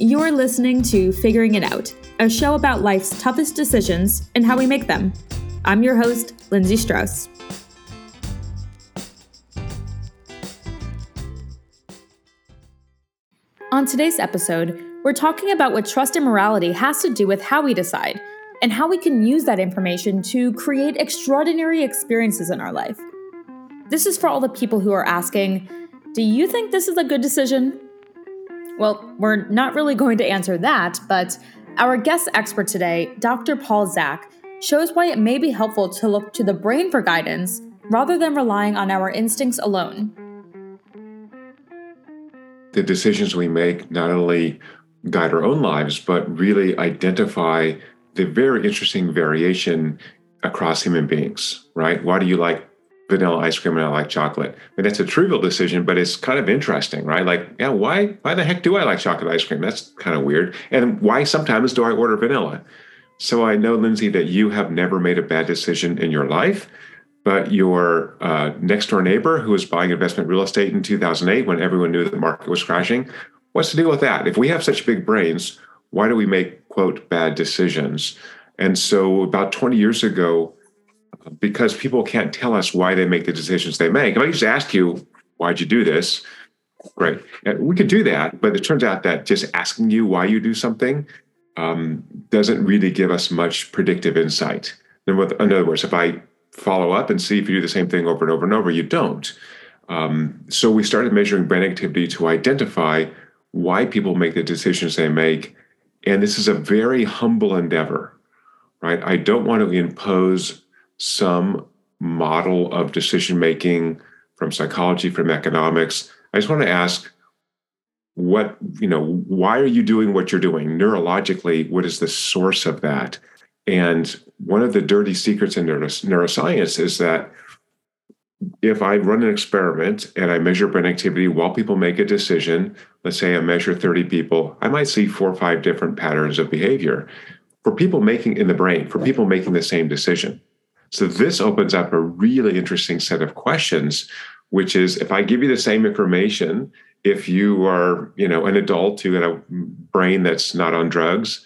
You're listening to Figuring It Out, a show about life's toughest decisions and how we make them. I'm your host, Lindsay Strauss. On today's episode, we're talking about what trust and morality has to do with how we decide and how we can use that information to create extraordinary experiences in our life. This is for all the people who are asking, Do you think this is a good decision? Well, we're not really going to answer that, but our guest expert today, Dr. Paul Zak, shows why it may be helpful to look to the brain for guidance rather than relying on our instincts alone. The decisions we make not only guide our own lives, but really identify the very interesting variation across human beings, right? Why do you like vanilla ice cream and I like chocolate. I mean, that's a trivial decision, but it's kind of interesting, right? Like, yeah, why why the heck do I like chocolate ice cream? That's kind of weird. And why sometimes do I order vanilla? So I know, Lindsay, that you have never made a bad decision in your life, but your uh, next door neighbor who was buying investment real estate in 2008 when everyone knew that the market was crashing, what's the deal with that? If we have such big brains, why do we make, quote, bad decisions? And so about 20 years ago, because people can't tell us why they make the decisions they make. If I just ask you, why'd you do this? Great. We could do that, but it turns out that just asking you why you do something um, doesn't really give us much predictive insight. In other words, if I follow up and see if you do the same thing over and over and over, you don't. Um, so we started measuring brain activity to identify why people make the decisions they make. And this is a very humble endeavor, right? I don't want to impose some model of decision making from psychology, from economics. I just want to ask what, you know, why are you doing what you're doing? Neurologically, what is the source of that? And one of the dirty secrets in neuroscience is that if I run an experiment and I measure brain activity while people make a decision, let's say I measure 30 people, I might see four or five different patterns of behavior for people making in the brain, for people making the same decision. So this opens up a really interesting set of questions, which is if I give you the same information, if you are, you know, an adult who got a brain that's not on drugs,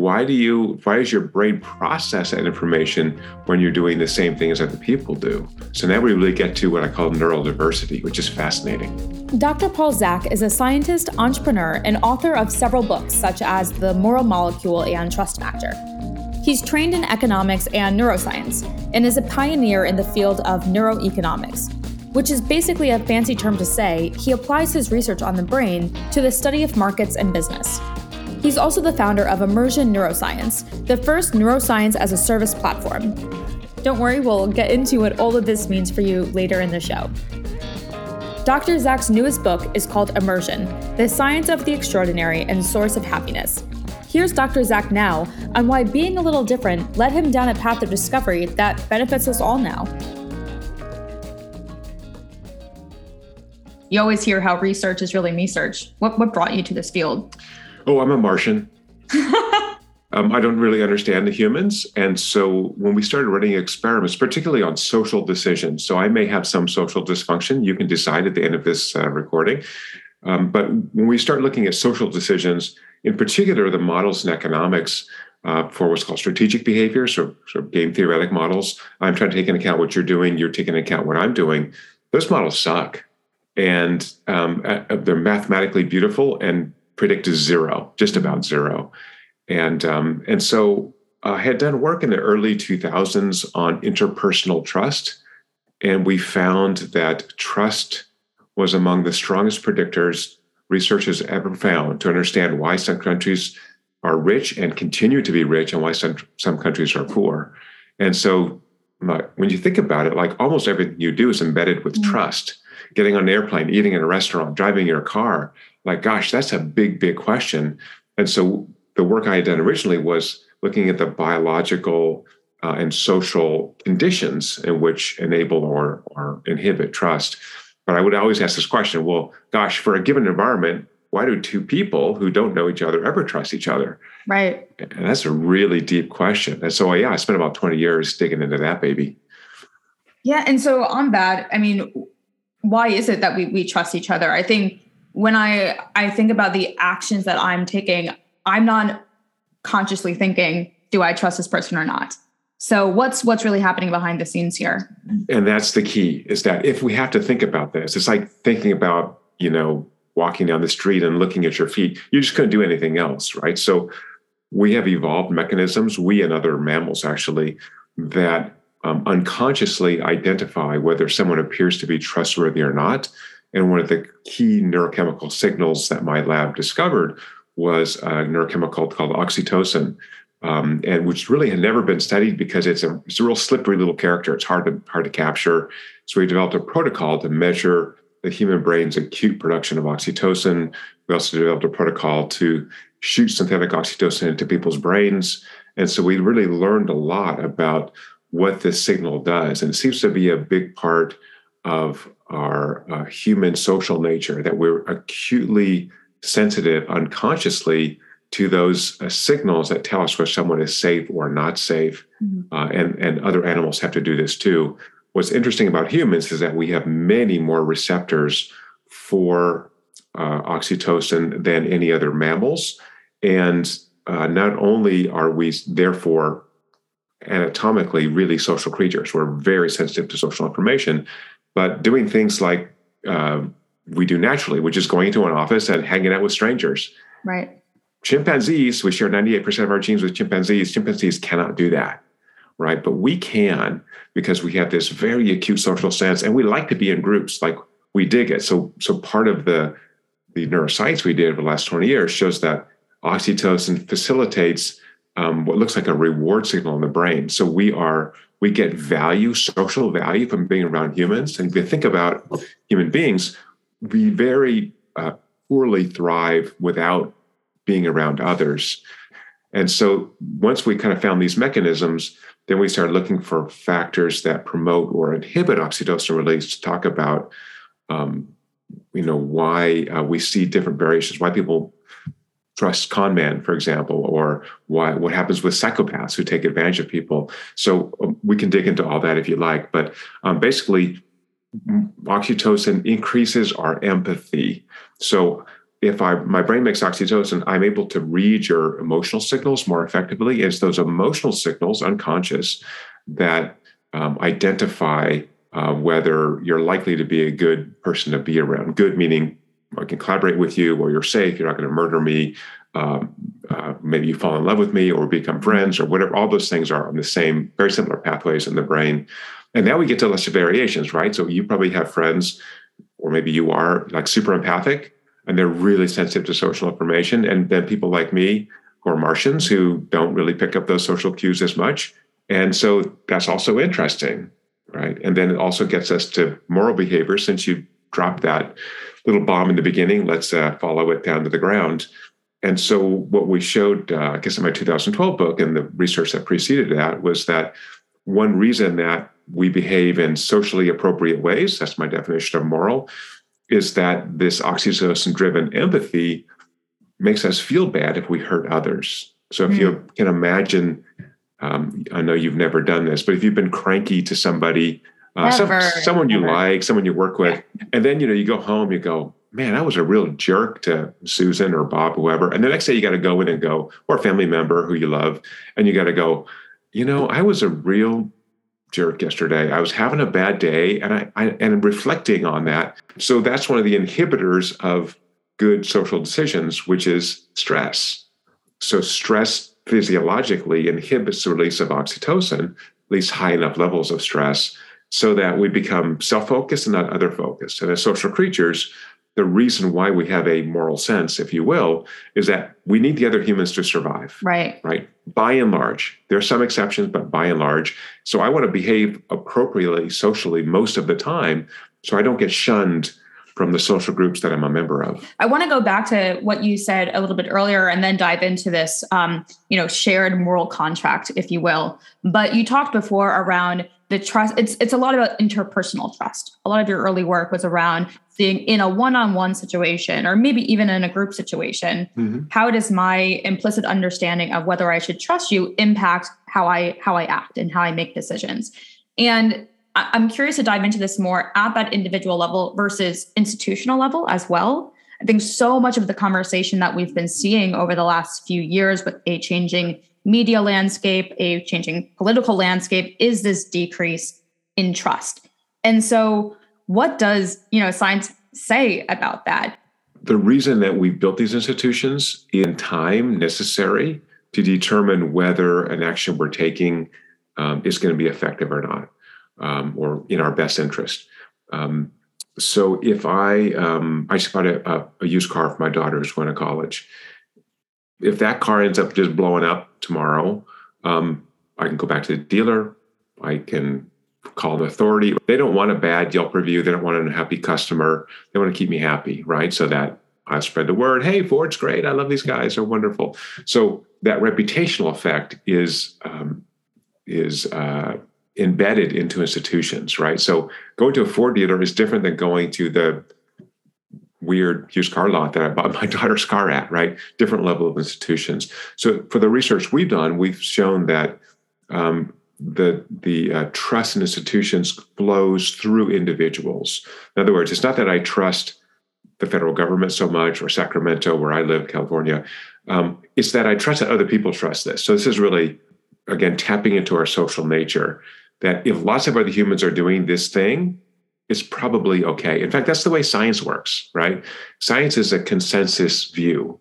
why do you why does your brain process that information when you're doing the same thing as other people do? So now we really get to what i call neural diversity which is fascinating. Dr paul zak is a scientist entrepreneur and author of several books such as the moral molecule and trust factor He's trained in economics and neuroscience and is a pioneer in the field of neuroeconomics, which is basically a fancy term to say he applies his research on the brain to the study of markets and business. He's also the founder of Immersion Neuroscience, the first neuroscience as a service platform. Don't worry, we'll get into what all of this means for you later in the show. Dr. Zak's newest book is called Immersion The Science of the Extraordinary and Source of Happiness Here's Dr. Zak now on why being a little different led him down a path of discovery that benefits us all now. You always hear how research is really me search. What, what brought you to this field? Oh, I'm a Martian. um, I don't really understand the humans. And so when we started running experiments, particularly on social decisions, so I may have some social dysfunction. You can decide at the end of this uh, recording. Um, but when we start looking at social decisions, in particular, the models in economics uh, for what's called strategic behavior, so of game theoretic models. I'm trying to take into account what you're doing, you're taking into account what I'm doing. Those models suck. And um, uh, they're mathematically beautiful and predict zero, just about zero. And, um, and so I had done work in the early 2000s on interpersonal trust. And we found that trust was among the strongest predictors research has ever found to understand why some countries are rich and continue to be rich and why some, some countries are poor. And so when you think about it, like almost everything you do is embedded with mm-hmm. trust. Getting on an airplane, eating in a restaurant, driving your car, like, gosh, that's a big, big question. And so the work I had done originally was looking at the biological uh, and social conditions in which enable or, or inhibit trust. But I would always ask this question well, gosh, for a given environment, why do two people who don't know each other ever trust each other? Right. And that's a really deep question. And so, yeah, I spent about 20 years digging into that baby. Yeah. And so, on that, I mean, why is it that we, we trust each other? I think when I I think about the actions that I'm taking, I'm not consciously thinking, do I trust this person or not? So what's what's really happening behind the scenes here? And that's the key is that if we have to think about this, it's like thinking about, you know, walking down the street and looking at your feet. You just couldn't do anything else, right? So we have evolved mechanisms, we and other mammals actually, that um, unconsciously identify whether someone appears to be trustworthy or not. And one of the key neurochemical signals that my lab discovered was a neurochemical called oxytocin, um, and which really had never been studied because it's a it's a real slippery little character. It's hard to hard to capture. So we developed a protocol to measure the human brain's acute production of oxytocin. We also developed a protocol to shoot synthetic oxytocin into people's brains. And so we really learned a lot about what this signal does. And it seems to be a big part of our uh, human social nature that we're acutely sensitive unconsciously to those uh, signals that tell us whether someone is safe or not safe. Mm-hmm. Uh, and, and other animals have to do this too. What's interesting about humans is that we have many more receptors for uh, oxytocin than any other mammals. And uh, not only are we therefore anatomically really social creatures, we're very sensitive to social information, but doing things like uh, we do naturally, which is going into an office and hanging out with strangers. Right. Chimpanzees, we share 98% of our genes with chimpanzees. Chimpanzees cannot do that, right? But we can because we have this very acute social sense and we like to be in groups, like we dig it. So, so part of the the neuroscience we did over the last 20 years shows that oxytocin facilitates um, what looks like a reward signal in the brain. So we are we get value, social value from being around humans. And if you think about human beings, we very uh, poorly thrive without being around others. And so once we kind of found these mechanisms, then we started looking for factors that promote or inhibit oxytocin release to talk about, um, you know, why uh, we see different variations, why people trust con man, for example, or why what happens with psychopaths who take advantage of people. So um, we can dig into all that if you like, but um, basically, oxytocin increases our empathy. So if I my brain makes oxytocin, I'm able to read your emotional signals more effectively. It's those emotional signals, unconscious, that um, identify uh, whether you're likely to be a good person to be around. Good meaning I can collaborate with you, or you're safe. You're not going to murder me. Um, uh, maybe you fall in love with me, or become friends, or whatever. All those things are on the same, very similar pathways in the brain. And now we get to lesser variations, right? So you probably have friends, or maybe you are like super empathic, and they're really sensitive to social information. And then people like me, who are Martians, who don't really pick up those social cues as much. And so that's also interesting, right? And then it also gets us to moral behavior since you dropped that little bomb in the beginning. Let's uh, follow it down to the ground. And so, what we showed, uh, I guess, in my 2012 book and the research that preceded that was that one reason that we behave in socially appropriate ways, that's my definition of moral, is that this oxytocin driven empathy makes us feel bad if we hurt others. So, if mm. you can imagine, um, I know you've never done this, but if you've been cranky to somebody uh, some, someone you Never. like, someone you work with, and then you know you go home, you go, man, I was a real jerk to Susan or Bob, whoever, and the next day you got to go in and go, or a family member who you love, and you got to go, you know, I was a real jerk yesterday. I was having a bad day, and I, I and reflecting on that. So that's one of the inhibitors of good social decisions, which is stress. So stress physiologically inhibits the release of oxytocin, at least high enough levels of stress so that we become self focused and not other focused. And as social creatures, the reason why we have a moral sense, if you will, is that we need the other humans to survive. Right. Right. By and large, there are some exceptions, but by and large. So I want to behave appropriately socially most of the time so I don't get shunned from the social groups that I'm a member of. I want to go back to what you said a little bit earlier and then dive into this, um, you know, shared moral contract, if you will. But you talked before around the trust it's it's a lot about interpersonal trust a lot of your early work was around being in a one-on-one situation or maybe even in a group situation mm-hmm. how does my implicit understanding of whether i should trust you impact how i how i act and how i make decisions and i'm curious to dive into this more at that individual level versus institutional level as well I think so much of the conversation that we've been seeing over the last few years with a changing media landscape, a changing political landscape is this decrease in trust. And so what does, you know, science say about that? The reason that we built these institutions in time necessary to determine whether an action we're taking um, is going to be effective or not, um, or in our best interest. Um, so if I um, I just bought a, a, used car for my daughter who's going to college, if that car ends up just blowing up tomorrow, um, I can go back to the dealer. I can call the authority. They don't want a bad Yelp review. They don't want an unhappy customer. They want to keep me happy, right? So that I spread the word. Hey, Ford's great. I love these guys. They're wonderful. So that reputational effect is um, is uh, embedded into institutions, right? So going to a Ford dealer is different than going to the weird used car lot that I bought my daughter's car at, right? Different level of institutions. So for the research we've done, we've shown that um, the the uh, trust in institutions flows through individuals. In other words, it's not that I trust the federal government so much or Sacramento, where I live, California. Um, it's that I trust that other people trust this. So this is really, again, tapping into our social nature. That if lots of other humans are doing this thing, it's probably okay. In fact, that's the way science works, right? Science is a consensus view,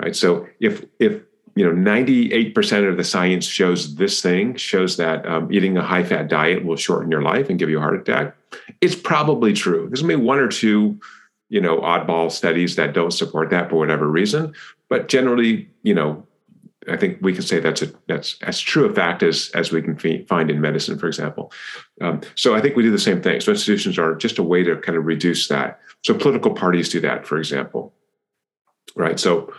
right? So if if you know 98% of the science shows this thing shows that um, eating a high fat diet will shorten your life and give you a heart attack it's probably true there's maybe one or two you know oddball studies that don't support that for whatever reason but generally you know i think we can say that's a that's as true a fact as as we can find in medicine for example um, so i think we do the same thing so institutions are just a way to kind of reduce that so political parties do that for example right so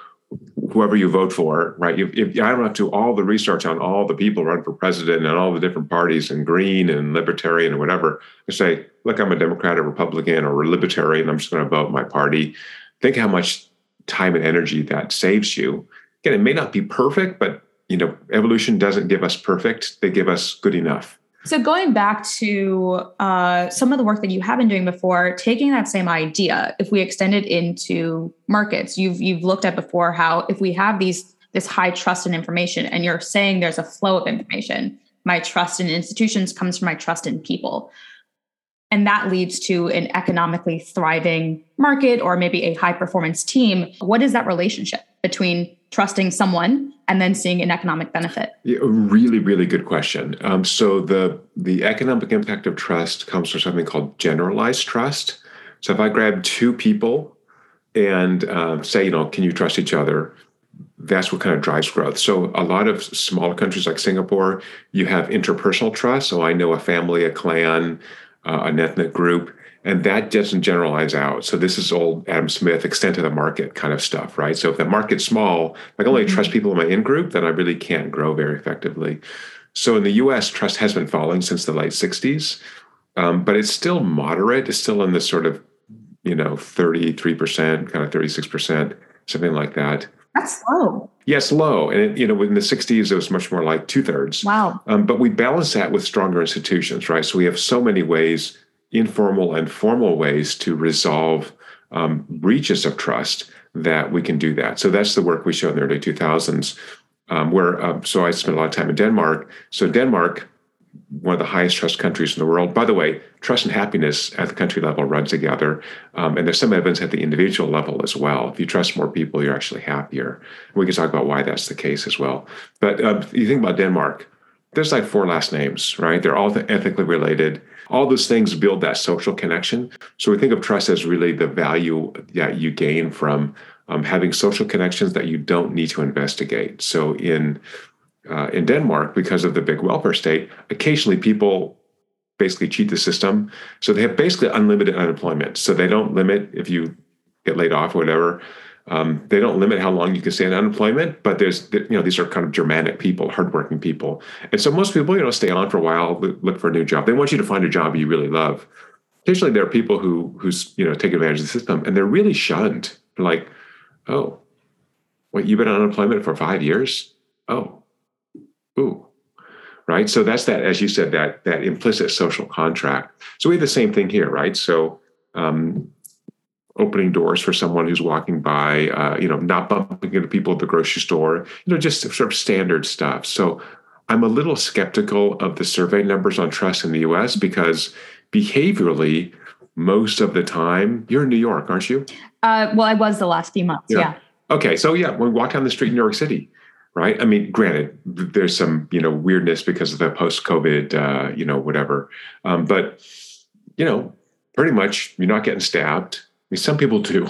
whoever you vote for, right? If, if, I don't have to all the research on all the people run for president and all the different parties and green and libertarian and whatever. I say, look, I'm a Democrat, or Republican, or a libertarian. I'm just going to vote my party. Think how much time and energy that saves you. Again, it may not be perfect, but you know, evolution doesn't give us perfect; they give us good enough. So going back to uh, some of the work that you have been doing before, taking that same idea, if we extend it into markets, you've you've looked at before how if we have these this high trust in information, and you're saying there's a flow of information, my trust in institutions comes from my trust in people, and that leads to an economically thriving market or maybe a high performance team. What is that relationship between trusting someone and then seeing an economic benefit? Yeah, really, really good question. Um, so the the economic impact of trust comes from something called generalized trust. So if I grab two people and uh, say, you know, can you trust each other? That's what kind of drives growth. So a lot of smaller countries like Singapore, you have interpersonal trust. So I know a family, a clan, uh, an ethnic group and that doesn't generalize out. So this is old Adam Smith extent of the market kind of stuff, right? So if the market's small, I can only mm-hmm. trust people in my in group, then I really can't grow very effectively. So in the U.S., trust has been falling since the late '60s, um, but it's still moderate. It's still in the sort of, you know, 33 percent, kind of 36 percent, something like that. That's low. Yes, low. And it, you know, in the 60s, it was much more like two thirds. Wow. Um, but we balance that with stronger institutions, right? So we have so many ways informal and formal ways to resolve um, breaches of trust that we can do that. So that's the work we showed in the early 2000s. Um, where uh, so I spent a lot of time in Denmark. So Denmark, one of the highest trust countries in the world. By the way, trust and happiness at the country level run together, um, and there's some evidence at the individual level as well. If you trust more people, you're actually happier. We can talk about why that's the case as well. But uh, you think about Denmark, there's like four last names, right? They're all ethically related. All those things build that social connection. So we think of trust as really the value that you gain from um, having social connections that you don't need to investigate. So in uh, in Denmark, because of the big welfare state, occasionally people basically cheat the system. So they have basically unlimited unemployment. So they don't limit if you get laid off or whatever. Um, they don't limit how long you can stay in unemployment, but there's you know these are kind of Germanic people, hardworking people, and so most people you know stay on for a while, look for a new job. They want you to find a job you really love. Occasionally, there are people who who's you know take advantage of the system, and they're really shunned. They're like, oh, what you've been on unemployment for five years? Oh, ooh, right. So that's that, as you said, that that implicit social contract. So we have the same thing here, right? So um, opening doors for someone who's walking by, uh, you know, not bumping into people at the grocery store, you know, just sort of standard stuff. So I'm a little skeptical of the survey numbers on trust in the US because behaviorally, most of the time, you're in New York, aren't you? Uh, well, I was the last few months, yeah. yeah. Okay, so yeah, when we walk down the street in New York City, right? I mean, granted, there's some you know weirdness because of the post-COVID, uh, you know, whatever. Um, but you know, pretty much you're not getting stabbed. Mean, some people do.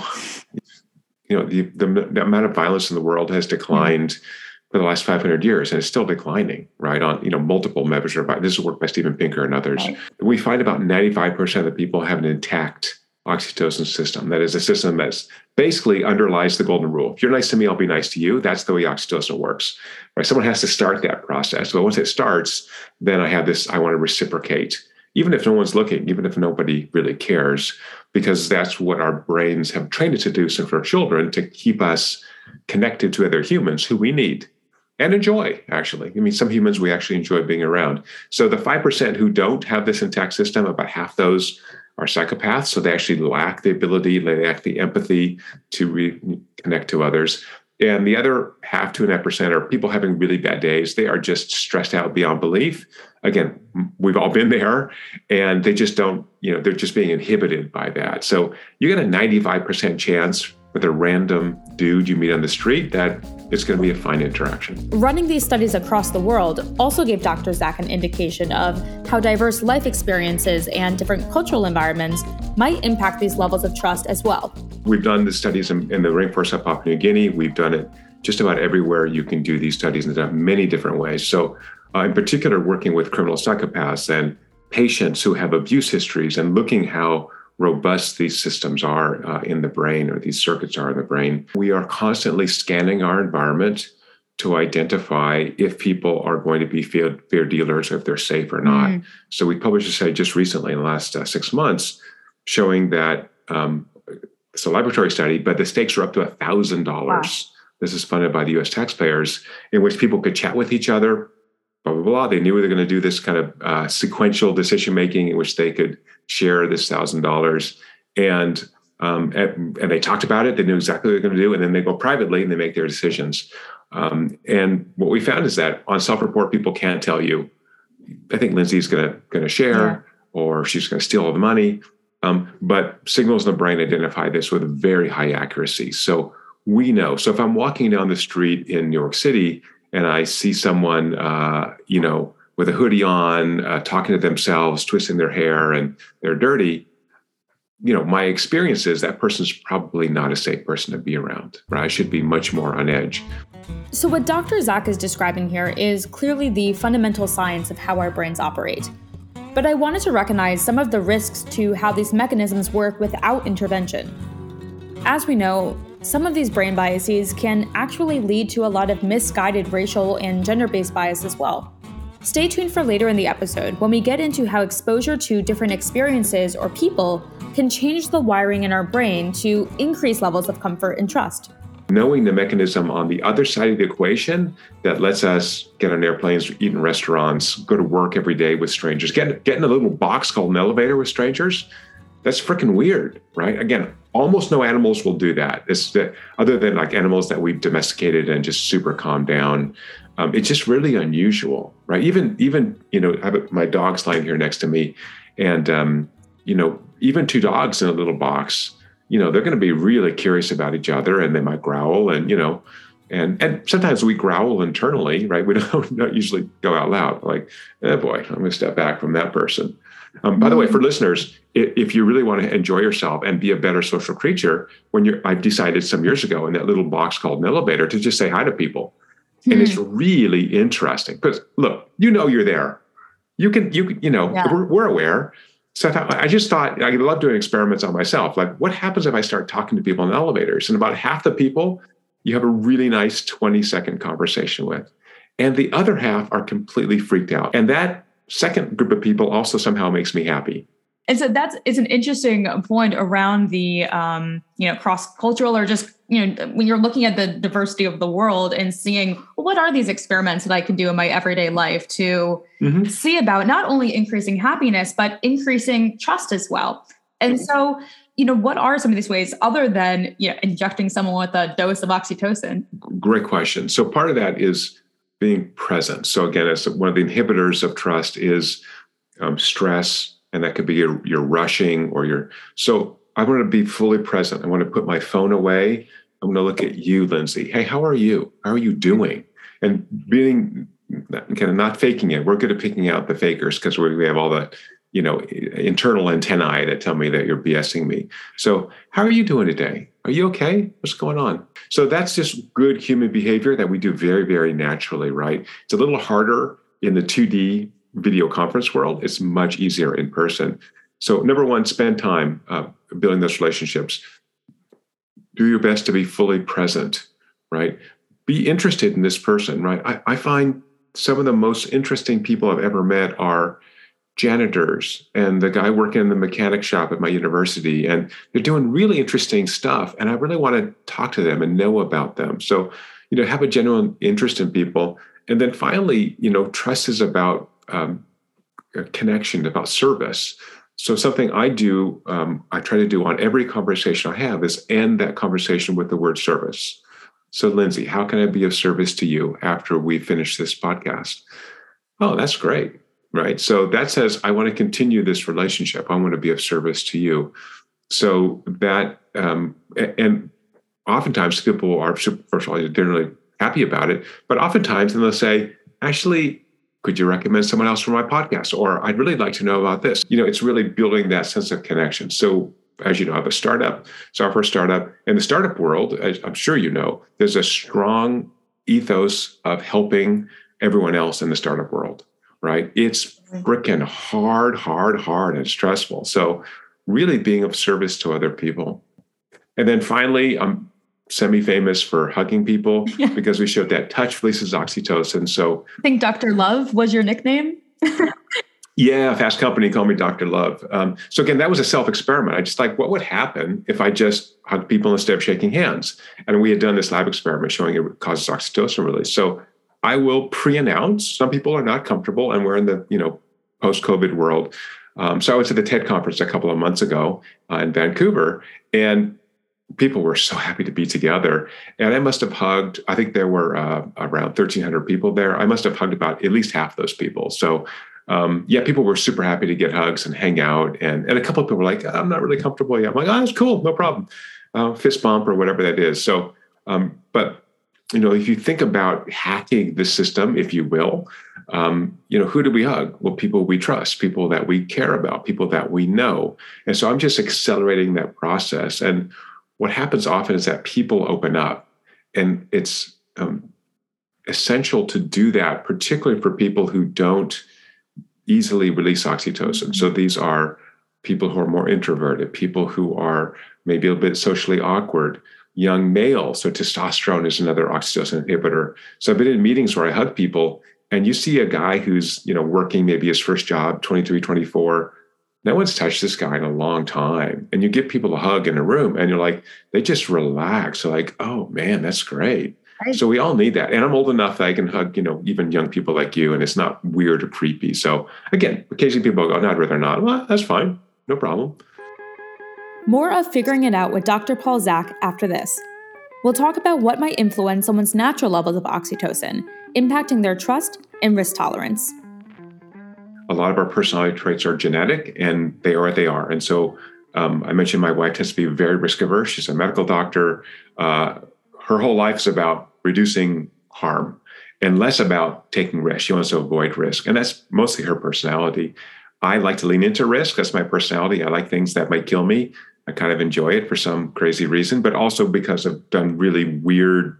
you know, the, the, the amount of violence in the world has declined mm-hmm. for the last 500 years, and it's still declining, right? On you know multiple measures. of This is work by Steven Pinker and others. Right. We find about 95% of the people have an intact oxytocin system. That is a system that's basically underlies the golden rule. If you're nice to me, I'll be nice to you. That's the way oxytocin works. Right? Someone has to start that process. But once it starts, then I have this, I want to reciprocate even if no one's looking, even if nobody really cares, because that's what our brains have trained us to do since we're children to keep us connected to other humans who we need and enjoy, actually. I mean, some humans we actually enjoy being around. So the 5% who don't have this intact system, about half those are psychopaths. So they actually lack the ability, they lack the empathy to re- connect to others. And the other half to an half percent are people having really bad days. They are just stressed out beyond belief. Again, we've all been there, and they just don't, you know, they're just being inhibited by that. So you get a 95% chance with a random dude you meet on the street that it's going to be a fine interaction. Running these studies across the world also gave Dr. Zak an indication of how diverse life experiences and different cultural environments might impact these levels of trust as well. We've done the studies in, in the rainforest of Papua New Guinea. We've done it just about everywhere you can do these studies in many different ways. So, uh, in particular, working with criminal psychopaths and patients who have abuse histories and looking how robust these systems are uh, in the brain or these circuits are in the brain. We are constantly scanning our environment to identify if people are going to be fair, fair dealers if they're safe or not. Mm. So we published a study just recently in the last uh, six months showing that um, it's a laboratory study, but the stakes are up to a thousand dollars. This is funded by the U.S. taxpayers, in which people could chat with each other. Blah blah blah. They knew they were going to do this kind of uh, sequential decision making, in which they could share this thousand dollars and um, and, and, they talked about it. They knew exactly what they're going to do, and then they go privately and they make their decisions. Um, and what we found is that on self-report, people can't tell you. I think Lindsay's going to going to share, yeah. or she's going to steal all the money. Um, but signals in the brain identify this with very high accuracy. So we know. So if I'm walking down the street in New York City and I see someone, uh, you know, with a hoodie on, uh, talking to themselves, twisting their hair, and they're dirty, you know, my experience is that person's probably not a safe person to be around. Right? I should be much more on edge. So, what Dr. Zak is describing here is clearly the fundamental science of how our brains operate. But I wanted to recognize some of the risks to how these mechanisms work without intervention. As we know, some of these brain biases can actually lead to a lot of misguided racial and gender based bias as well. Stay tuned for later in the episode when we get into how exposure to different experiences or people can change the wiring in our brain to increase levels of comfort and trust. Knowing the mechanism on the other side of the equation that lets us get on airplanes, eat in restaurants, go to work every day with strangers, get, get in a little box called an elevator with strangers, that's freaking weird, right? Again, almost no animals will do that. It's that other than like animals that we've domesticated and just super calmed down. Um, it's just really unusual, right? Even even you know, I have my dog's lying here next to me, and um, you know, even two dogs in a little box, you know, they're going to be really curious about each other, and they might growl, and you know, and and sometimes we growl internally, right? We don't, don't usually go out loud, like, oh boy, I'm going to step back from that person. Um, by the way, for mm-hmm. listeners, if you really want to enjoy yourself and be a better social creature, when you're, I've decided some years ago in that little box called an elevator to just say hi to people mm-hmm. and it's hmm. really interesting because look, you know you're there. You can you you know yeah. we're, we're aware. So I just thought I love doing experiments on myself. Like, what happens if I start talking to people in elevators? And about half the people you have a really nice 20 second conversation with. And the other half are completely freaked out. And that second group of people also somehow makes me happy and so that's it's an interesting point around the um, you know cross cultural or just you know when you're looking at the diversity of the world and seeing well, what are these experiments that I can do in my everyday life to mm-hmm. see about not only increasing happiness but increasing trust as well. And so you know, what are some of these ways other than you know injecting someone with a dose of oxytocin? Great question. So part of that is being present. So again, as one of the inhibitors of trust is um, stress, and that could be your, your rushing or your. So I want to be fully present. I want to put my phone away. I'm going to look at you, Lindsay. Hey, how are you? How are you doing? And being kind of not faking it. We're good at picking out the fakers because we have all the you know internal antennae that tell me that you're BSing me. So how are you doing today? Are you okay? What's going on? So that's just good human behavior that we do very very naturally, right? It's a little harder in the 2D video conference world. It's much easier in person. So number one, spend time uh, building those relationships. Do your best to be fully present, right? Be interested in this person, right? I, I find some of the most interesting people I've ever met are janitors and the guy working in the mechanic shop at my university and they're doing really interesting stuff and i really want to talk to them and know about them. So you know have a genuine interest in people. And then finally you know trust is about um, connection about service. So something i do um, i try to do on every conversation i have is end that conversation with the word service. So lindsay how can i be of service to you after we finish this podcast? Oh that's great right? So that says, I want to continue this relationship. I want to be of service to you. So that, um, and oftentimes people are, first of all, they're really happy about it, but oftentimes then they'll say, actually, could you recommend someone else for my podcast? Or I'd really like to know about this. You know, it's really building that sense of connection. So as you know, I have a startup, software startup. In the startup world, I'm sure you know, there's a strong ethos of helping everyone else in the startup world right? It's freaking hard, hard, hard, and stressful. So, really being of service to other people. And then finally, I'm semi famous for hugging people yeah. because we showed that touch releases oxytocin. So, I think Dr. Love was your nickname. yeah, Fast Company called me Dr. Love. Um, so, again, that was a self experiment. I just like, what would happen if I just hugged people instead of shaking hands? And we had done this lab experiment showing it causes oxytocin release. So, I will pre-announce. Some people are not comfortable, and we're in the you know post-COVID world. Um, so I went to the TED conference a couple of months ago uh, in Vancouver, and people were so happy to be together. And I must have hugged. I think there were uh, around 1,300 people there. I must have hugged about at least half those people. So. Um, yeah, people were super happy to get hugs and hang out, and and a couple of people were like, "I'm not really comfortable yet." I'm like, "Oh, that's cool, no problem." Uh, fist bump or whatever that is. So, um, but you know, if you think about hacking the system, if you will, um, you know, who do we hug? Well, people we trust, people that we care about, people that we know. And so I'm just accelerating that process. And what happens often is that people open up, and it's um, essential to do that, particularly for people who don't easily release oxytocin. So these are people who are more introverted, people who are maybe a bit socially awkward, young male. So testosterone is another oxytocin inhibitor. So I've been in meetings where I hug people and you see a guy who's, you know, working maybe his first job, 23, 24. No one's touched this guy in a long time. And you give people a hug in a room and you're like, they just relax. So like, oh man, that's great. Right. So we all need that. And I'm old enough that I can hug, you know, even young people like you, and it's not weird or creepy. So again, occasionally people go, no, I'd rather not. Well, that's fine. No problem. More of figuring it out with Dr. Paul Zak after this. We'll talk about what might influence someone's natural levels of oxytocin, impacting their trust and risk tolerance. A lot of our personality traits are genetic and they are what they are. And so um, I mentioned my wife tends to be very risk averse. She's a medical doctor. Uh, her whole life is about reducing harm and less about taking risk. She wants to avoid risk. And that's mostly her personality. I like to lean into risk. That's my personality. I like things that might kill me. I kind of enjoy it for some crazy reason, but also because I've done really weird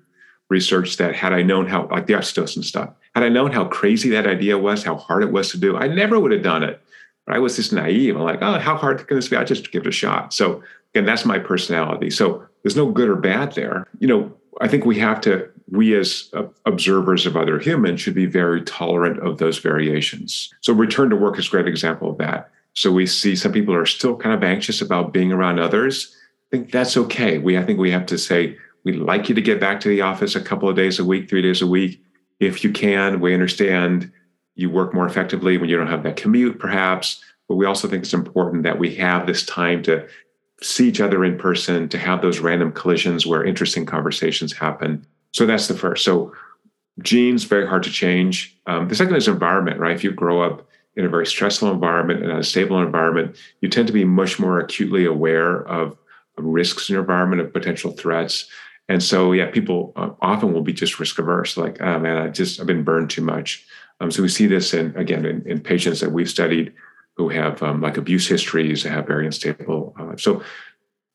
research that had I known how, like the oxytocin stuff, had I known how crazy that idea was, how hard it was to do, I never would have done it. I was just naive. I'm like, oh, how hard can this be? I just give it a shot. So again, that's my personality. So there's no good or bad there. You know, I think we have to, we as observers of other humans should be very tolerant of those variations. So return to work is a great example of that. So we see some people are still kind of anxious about being around others. I think that's okay. We I think we have to say we'd like you to get back to the office a couple of days a week, three days a week, if you can. We understand you work more effectively when you don't have that commute, perhaps. But we also think it's important that we have this time to see each other in person, to have those random collisions where interesting conversations happen. So that's the first. So genes very hard to change. Um, the second is environment, right? If you grow up in a very stressful environment and a stable environment, you tend to be much more acutely aware of risks in your environment, of potential threats. And so, yeah, people uh, often will be just risk averse, like, oh man, I just I've been burned too much. Um, so we see this in again in, in patients that we've studied who have um, like abuse histories, have very unstable. Uh, so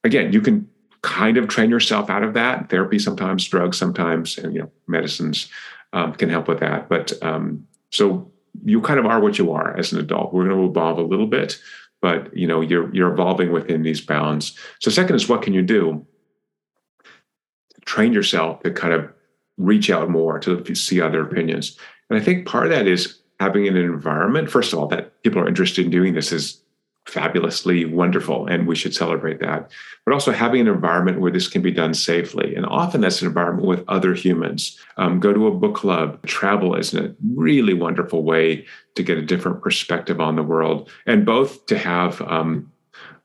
again, you can kind of train yourself out of that. Therapy sometimes, drugs sometimes, and you know, medicines um, can help with that. But um, so you kind of are what you are as an adult. We're going to evolve a little bit, but you know, you're you're evolving within these bounds. So second is what can you do? Train yourself to kind of reach out more to see other opinions. And I think part of that is having an environment, first of all, that people are interested in doing this is fabulously wonderful and we should celebrate that. But also having an environment where this can be done safely and often that's an environment with other humans. Um, go to a book club travel is a really wonderful way to get a different perspective on the world and both to have um,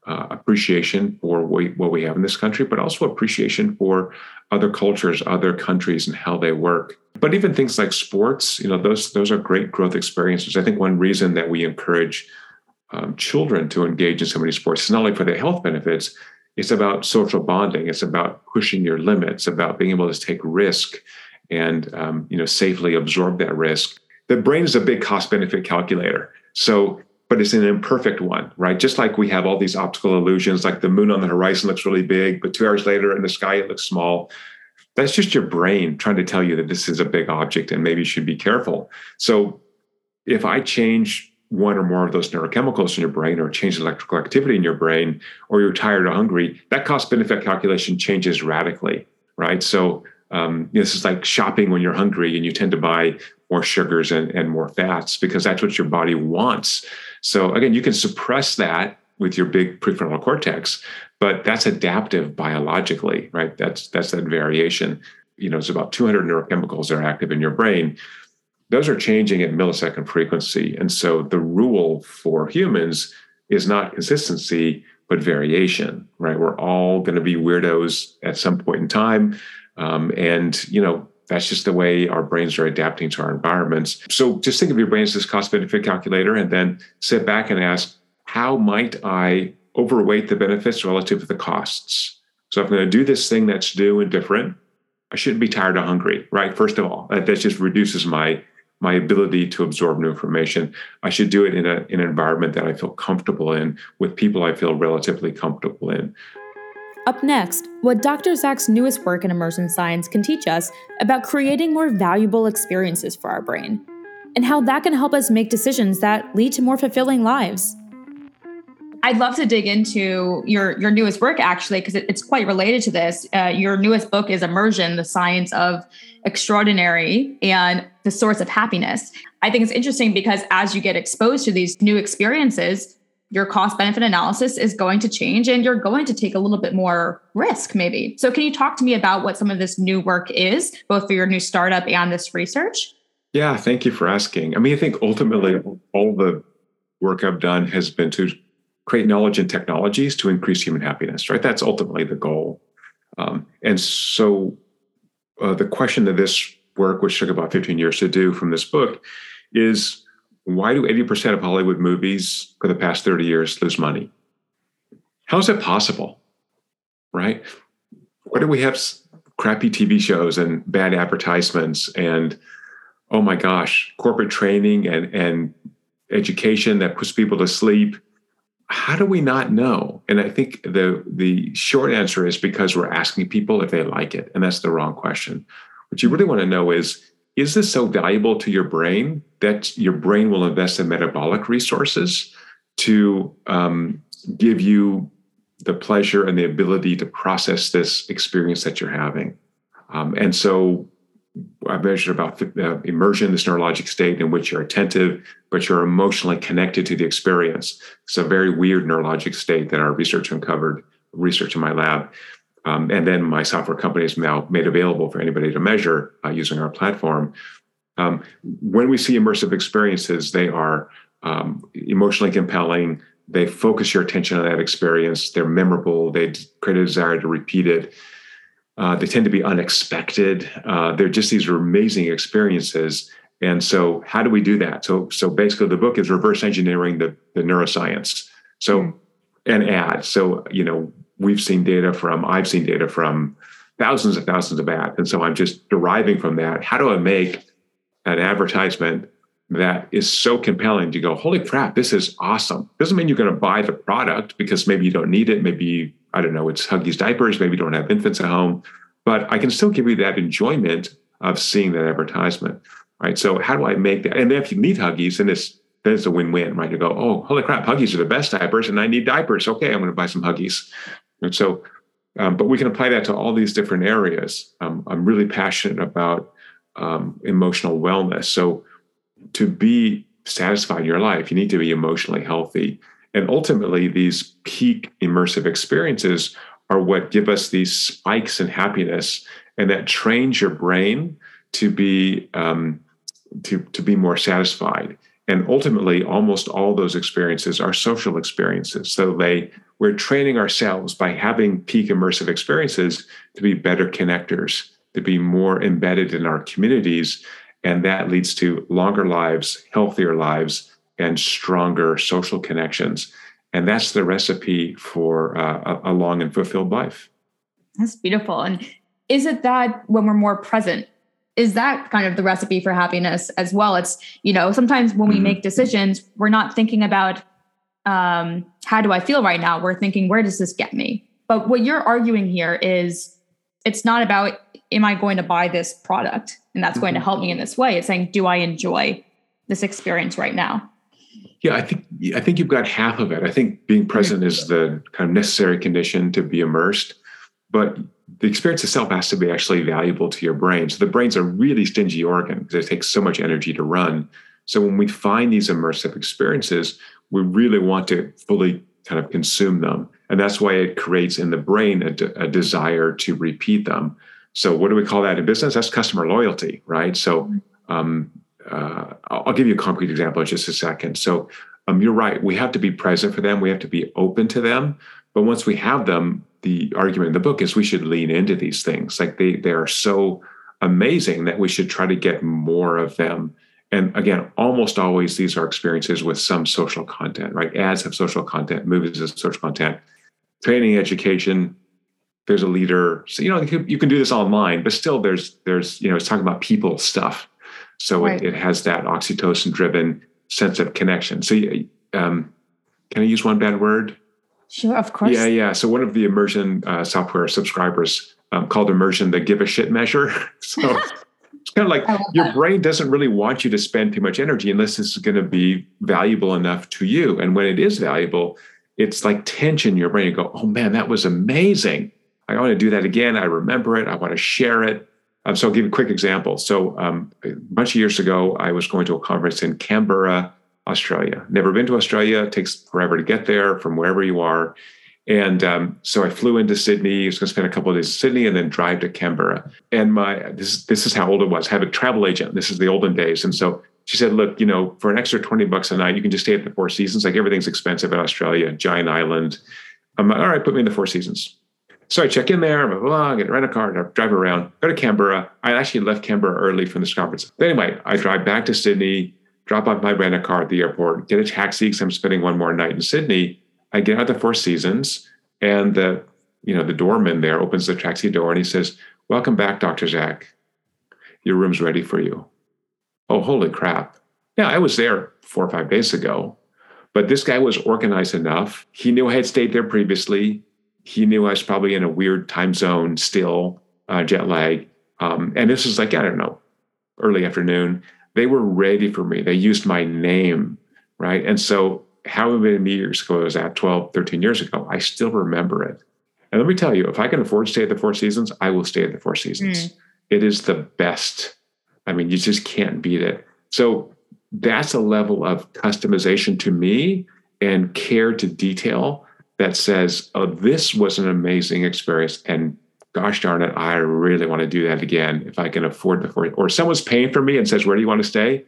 uh, appreciation for what we have in this country but also appreciation for other cultures other countries and how they work. But even things like sports you know those those are great growth experiences. I think one reason that we encourage um, children to engage in so many sports. It's not only for the health benefits it's about social bonding. It's about pushing your limits about being able to take risk and um, you know safely absorb that risk. The brain is a big cost benefit calculator. So but it's an imperfect one right? Just like we have all these optical illusions like the moon on the horizon looks really big but two hours later in the sky it looks small. That's just your brain trying to tell you that this is a big object and maybe you should be careful. So if I change one or more of those neurochemicals in your brain or change electrical activity in your brain or you're tired or hungry, that cost benefit calculation changes radically, right? So um, this is like shopping when you're hungry and you tend to buy more sugars and, and more fats because that's what your body wants. So again, you can suppress that with your big prefrontal cortex, but that's adaptive biologically, right? That's that's that variation. You know, it's about 200 neurochemicals that are active in your brain. Those are changing at millisecond frequency, and so the rule for humans is not consistency but variation, right? We're all going to be weirdos at some point in time, um, and you know that's just the way our brains are adapting to our environments. So just think of your brain as this cost benefit calculator, and then sit back and ask, how might I overweight the benefits relative to the costs? So if I'm going to do this thing that's new and different, I shouldn't be tired or hungry, right? First of all, that just reduces my my ability to absorb new information. I should do it in, a, in an environment that I feel comfortable in, with people I feel relatively comfortable in. Up next, what Dr. Zak's newest work in immersion science can teach us about creating more valuable experiences for our brain, and how that can help us make decisions that lead to more fulfilling lives. I'd love to dig into your your newest work actually because it, it's quite related to this. Uh, your newest book is Immersion: The Science of Extraordinary and the Source of Happiness. I think it's interesting because as you get exposed to these new experiences, your cost benefit analysis is going to change and you're going to take a little bit more risk maybe. So can you talk to me about what some of this new work is both for your new startup and this research? Yeah, thank you for asking. I mean, I think ultimately all the work I've done has been to create knowledge and technologies to increase human happiness, right? That's ultimately the goal. Um, and so uh, the question that this work, which took about 15 years to do from this book, is why do 80% of Hollywood movies for the past 30 years lose money? How is that possible? Right? Why do we have crappy TV shows and bad advertisements and oh my gosh, corporate training and and education that puts people to sleep how do we not know? And I think the the short answer is because we're asking people if they like it, and that's the wrong question. What you really want to know is is this so valuable to your brain that your brain will invest in metabolic resources to um, give you the pleasure and the ability to process this experience that you're having? Um, and so I mentioned about uh, immersion, this neurologic state in which you're attentive, but you're emotionally connected to the experience. It's a very weird neurologic state that our research uncovered, research in my lab. Um, and then my software company is now made available for anybody to measure uh, using our platform. Um, when we see immersive experiences, they are um, emotionally compelling, they focus your attention on that experience. They're memorable. They create a desire to repeat it. Uh, they tend to be unexpected. Uh, they're just these amazing experiences. And so, how do we do that? So, so basically, the book is reverse engineering the, the neuroscience. So, mm. and ads. So, you know, we've seen data from, I've seen data from thousands and thousands of ads. And so, I'm just deriving from that. How do I make an advertisement that is so compelling to go, holy crap, this is awesome. Doesn't mean you're going to buy the product because maybe you don't need it. Maybe, I don't know, it's Huggies diapers. Maybe don't have infants at home. But I can still give you that enjoyment of seeing that advertisement. Right. So how do I make that? And if you need Huggies, then it's then it's a win-win, right? You go, oh, holy crap, Huggies are the best diapers, and I need diapers. Okay, I'm going to buy some Huggies. And so, um, but we can apply that to all these different areas. Um, I'm really passionate about um, emotional wellness. So to be satisfied in your life, you need to be emotionally healthy. And ultimately, these peak immersive experiences are what give us these spikes in happiness and that trains your brain to be um, to, to be more satisfied. And ultimately, almost all those experiences are social experiences. So they we're training ourselves by having peak immersive experiences to be better connectors, to be more embedded in our communities, and that leads to longer lives, healthier lives, and stronger social connections. And that's the recipe for uh, a, long and fulfilled life. That's beautiful. And is it that when we're more present, is that kind of the recipe for happiness as well? It's, you know, sometimes when we mm-hmm. make decisions, we're not thinking about um, how do I feel right now? We're thinking, where does this get me? But what you're arguing here is it's not about am I going to buy this product and that's mm-hmm. going to mm-hmm. help me in this way? It's saying, do I enjoy this experience right now? Yeah, I think I think you've got half of it. I think being present is the kind of necessary condition to be immersed, but the experience itself has to be actually valuable to your brain. So the brain's a really stingy organ because it takes so much energy to run. So when we find these immersive experiences, we really want to fully kind of consume them, and that's why it creates in the brain a, de- a desire to repeat them. So what do we call that in business? That's customer loyalty, right? So mm-hmm. um, uh, I'll give you a concrete example in just a second. So um, you're right. We have to be present for them. We have to be open to them. But once we have them, the argument in the book is we should lean into these things. Like they they are so amazing that we should try to get more of them. And again, almost always these are experiences with some social content, right? Ads have social content, movies have social content, training, education, there's a leader. So you know you can do this online, but still there's there's you know it's talking about people stuff. So right. it, it, has that oxytocin driven sense of connection. So um, can I use one bad word? Sure, of course. Yeah, yeah. So one of the immersion uh, software subscribers um, called immersion the give a shit measure. so it's kind of like your that. brain doesn't really want you to spend too much energy unless this is going to be valuable enough to you. And when it is valuable, it's like tension in your brain. You go, oh man, that was amazing. I want to do that again. I remember it. I want to share it. Um, so I'll give you a quick example. So um, a bunch of years ago, I was going to a conference in Canberra, Australia. Never been to Australia. It takes forever to get there from wherever you are. And um, so I flew into Sydney. I was going to spend a couple of days in Sydney and then drive to Canberra. And my this this is how old it was. I have a travel agent. This is the olden days. And so she said, "Look, you know, for an extra twenty bucks a night, you can just stay at the Four Seasons. Like everything's expensive in Australia, giant island. I'm like, all right, put me in the Four Seasons. So I check in there, blah, blah, blah, get rent a car, drive around, go to Canberra. I actually left Canberra early from this conference. But anyway, I drive back to Sydney, drop off my rent a car at the airport, get a taxi because I'm spending one more night in Sydney. I get out the Four Seasons, and the you know the doorman there opens the taxi door and he says, "Welcome back, Doctor Zak. Your room's ready for you." Oh, holy crap! Yeah, I was there four or five days ago, but this guy was organized enough. He knew I had stayed there previously he knew I was probably in a weird time zone still, uh, jet lag. Um, and this was like, I don't know, early afternoon. They were ready for me. They used my name, right? And so, how many years ago was that? 12, 13 years ago. I still remember it. And let me tell you, if I can afford to stay at the Four Seasons, I will stay at the Four Seasons. Mm. It is the best. I mean, you just can't beat it. So, that's a level of customization to me and care to detail that says, oh, this was an amazing experience. And gosh darn it, I really want to do that again if I can afford the four. Or someone's paying for me and says, where do you want to stay?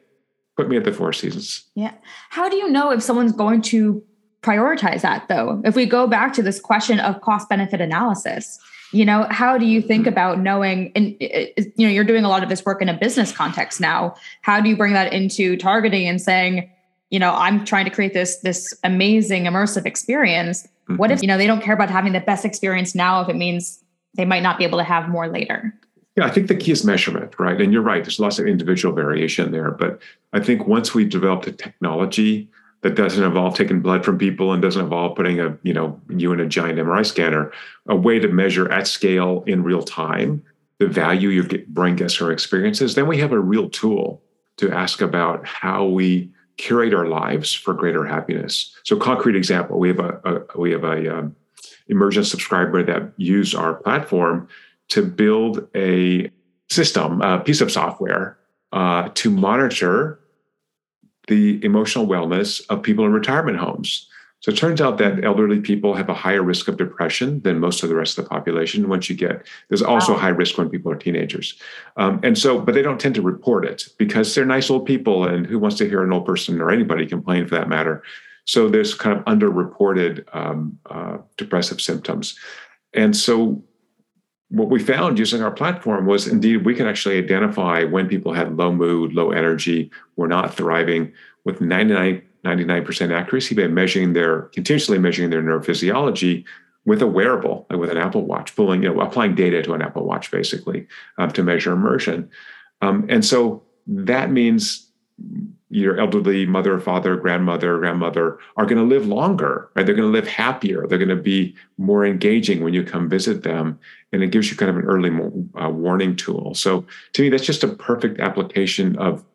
Put me at the Four Seasons. Yeah. How do you know if someone's going to prioritize that though? If we go back to this question of cost benefit analysis, you know, how do you think mm-hmm. about knowing and you know, you're doing a lot of this work in a business context now. How do you bring that into targeting and saying, you know, I'm trying to create this this amazing immersive experience. Mm-hmm. What if, mm-hmm. you know, they don't care about having the best experience now if it means they might not be able to have more later? Yeah, I think the key is measurement, right? And you're right, there's lots of individual variation there. But I think once we developed a technology that doesn't involve taking blood from people and doesn't involve putting a, you know, you in a giant MRI scanner, a way to measure at scale in real time the value your brain gets from experiences, then we have a real tool to ask about how we curate our lives for greater happiness. So, concrete example: we have a, a we have a um, subscriber that used our platform to build a system, a piece of software uh, to monitor the emotional wellness of people in retirement homes. So it turns out that elderly people have a higher risk of depression than most of the rest of the population. Once you get, there's also wow. high risk when people are teenagers. Um, and so, but they don't tend to report it because they're nice old people and who wants to hear an old person or anybody complain for that matter. So there's kind of underreported um, uh, depressive symptoms. And so what we found using our platform was indeed we can actually identify when people had low mood, low energy, were not thriving with 99, 99% accuracy by measuring their, continuously measuring their neurophysiology with a wearable, like with an Apple Watch, pulling, you know, applying data to an Apple Watch basically um, to measure immersion. Um, and so that means your elderly mother, father, grandmother, grandmother are going to live longer, right? They're going to live happier. They're going to be more engaging when you come visit them. And it gives you kind of an early uh, warning tool. So to me, that's just a perfect application of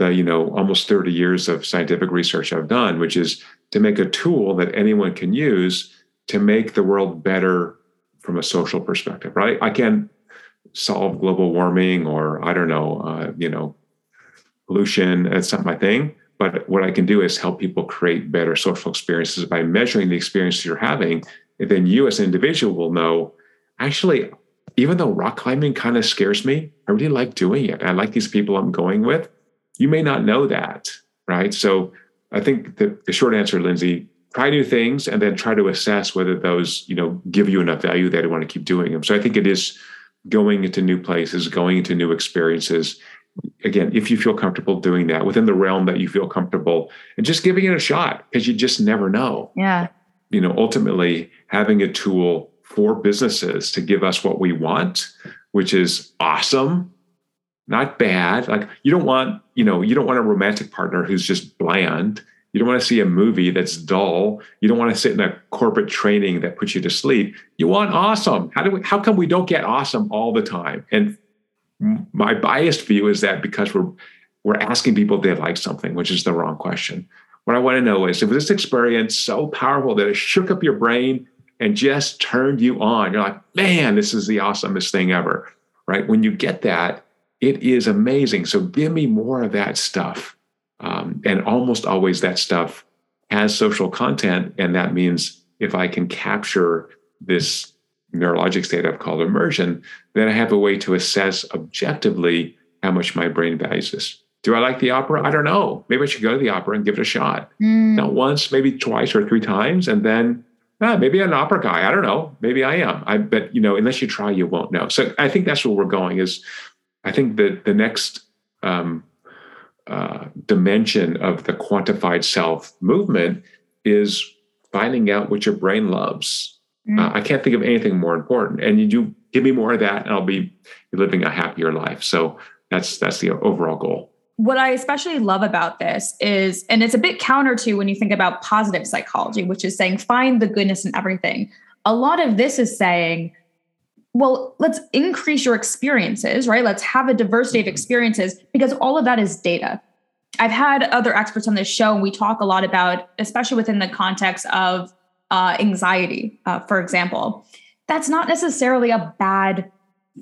the, you know, almost 30 years of scientific research I've done, which is to make a tool that anyone can use to make the world better from a social perspective, right? I can solve global warming or I don't know, uh, you know, pollution. It's not my thing. But what I can do is help people create better social experiences by measuring the experiences you're having. And then you, as an individual, will know actually, even though rock climbing kind of scares me, I really like doing it. I like these people I'm going with. You may not know that, right? So I think the, the short answer, Lindsay, try new things and then try to assess whether those, you know, give you enough value that you want to keep doing them. So I think it is going into new places, going into new experiences, again, if you feel comfortable doing that within the realm that you feel comfortable and just giving it a shot because you just never know. Yeah. You know, ultimately having a tool for businesses to give us what we want, which is awesome, not bad. Like you don't want, you know, you don't want a romantic partner who's just bland. You don't want to see a movie that's dull. You don't want to sit in a corporate training that puts you to sleep. You want awesome. How do we how come we don't get awesome all the time? And my biased view is that because we're we're asking people if they like something, which is the wrong question. What I want to know is if this experience so powerful that it shook up your brain and just turned you on, you're like, man, this is the awesomest thing ever. Right? When you get that, it is amazing. So give me more of that stuff. Um, and almost always that stuff has social content. And that means if I can capture this neurologic state I've called immersion, then I have a way to assess objectively how much my brain values this. Do I like the opera? I don't know. Maybe I should go to the opera and give it a shot. Mm. Not once, maybe twice or three times, and then ah, maybe I'm an opera guy. I don't know. Maybe I am. I but you know, unless you try, you won't know. So I think that's where we're going. Is I think that the next um, uh, dimension of the quantified self movement is finding out what your brain loves Mm. Uh, I can't think of anything more important. And you do give me more of that, and I'll be living a happier life. So that's that's the overall goal. What I especially love about this is, and it's a bit counter to when you think about positive psychology, which is saying find the goodness in everything. A lot of this is saying, well, let's increase your experiences, right? Let's have a diversity of mm-hmm. experiences because all of that is data. I've had other experts on this show, and we talk a lot about, especially within the context of uh, anxiety, uh, for example, that's not necessarily a bad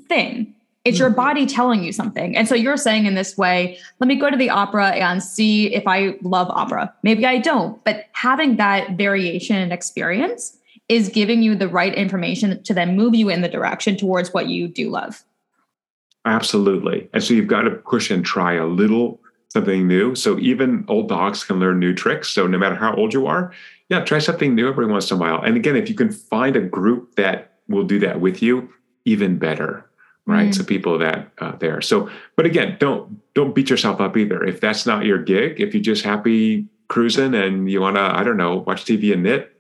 thing. It's your mm-hmm. body telling you something. And so you're saying in this way, let me go to the opera and see if I love opera. Maybe I don't, but having that variation and experience is giving you the right information to then move you in the direction towards what you do love. Absolutely. And so you've got to push and try a little something new. So even old dogs can learn new tricks. So no matter how old you are, yeah, try something new every once in a while. And again, if you can find a group that will do that with you, even better right? Mm. So people that uh, there. So, but again, don't don't beat yourself up either. If that's not your gig, if you're just happy cruising and you want to, I don't know, watch TV and knit,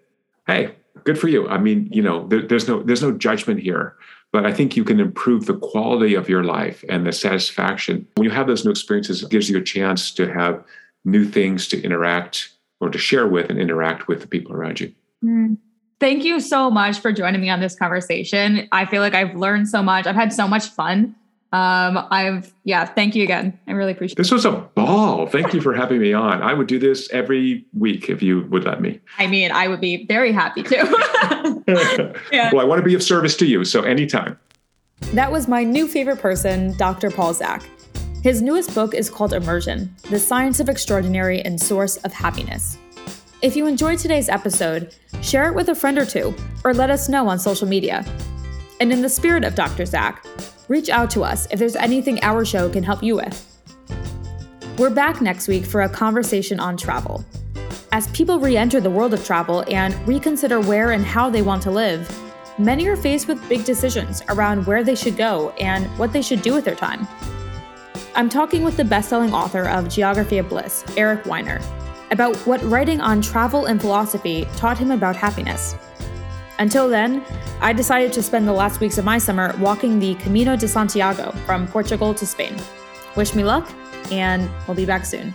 hey, good for you. I mean, you know, there, there's no there's no judgment here, but I think you can improve the quality of your life and the satisfaction when you have those new experiences. It gives you a chance to have new things to interact or to share with and interact with the people around you. Mm. Thank you so much for joining me on this conversation. I feel like I've learned so much. I've had so much fun. Um, I've yeah, thank you again. I really appreciate this. Was a ball. Thank you for having me on. I would do this every week if you would let me. I mean, I would be very happy to. yeah. Well, I want to be of service to you, so anytime. That was my new favorite person, Dr. Paul Zak. His newest book is called Immersion: The Science of Extraordinary and Source of Happiness. If you enjoyed today's episode, share it with a friend or two, or let us know on social media. And in the spirit of Dr. Zak, reach out to us if there's anything our show can help you with. We're back next week for a conversation on travel. As people re enter the world of travel and reconsider where and how they want to live, many are faced with big decisions around where they should go and what they should do with their time. I'm talking with the best selling author of Geography of Bliss, Eric Weiner, about what writing on travel and philosophy taught him about happiness. Until then, I decided to spend the last weeks of my summer walking the Camino de Santiago from Portugal to Spain. Wish me luck, and we'll be back soon.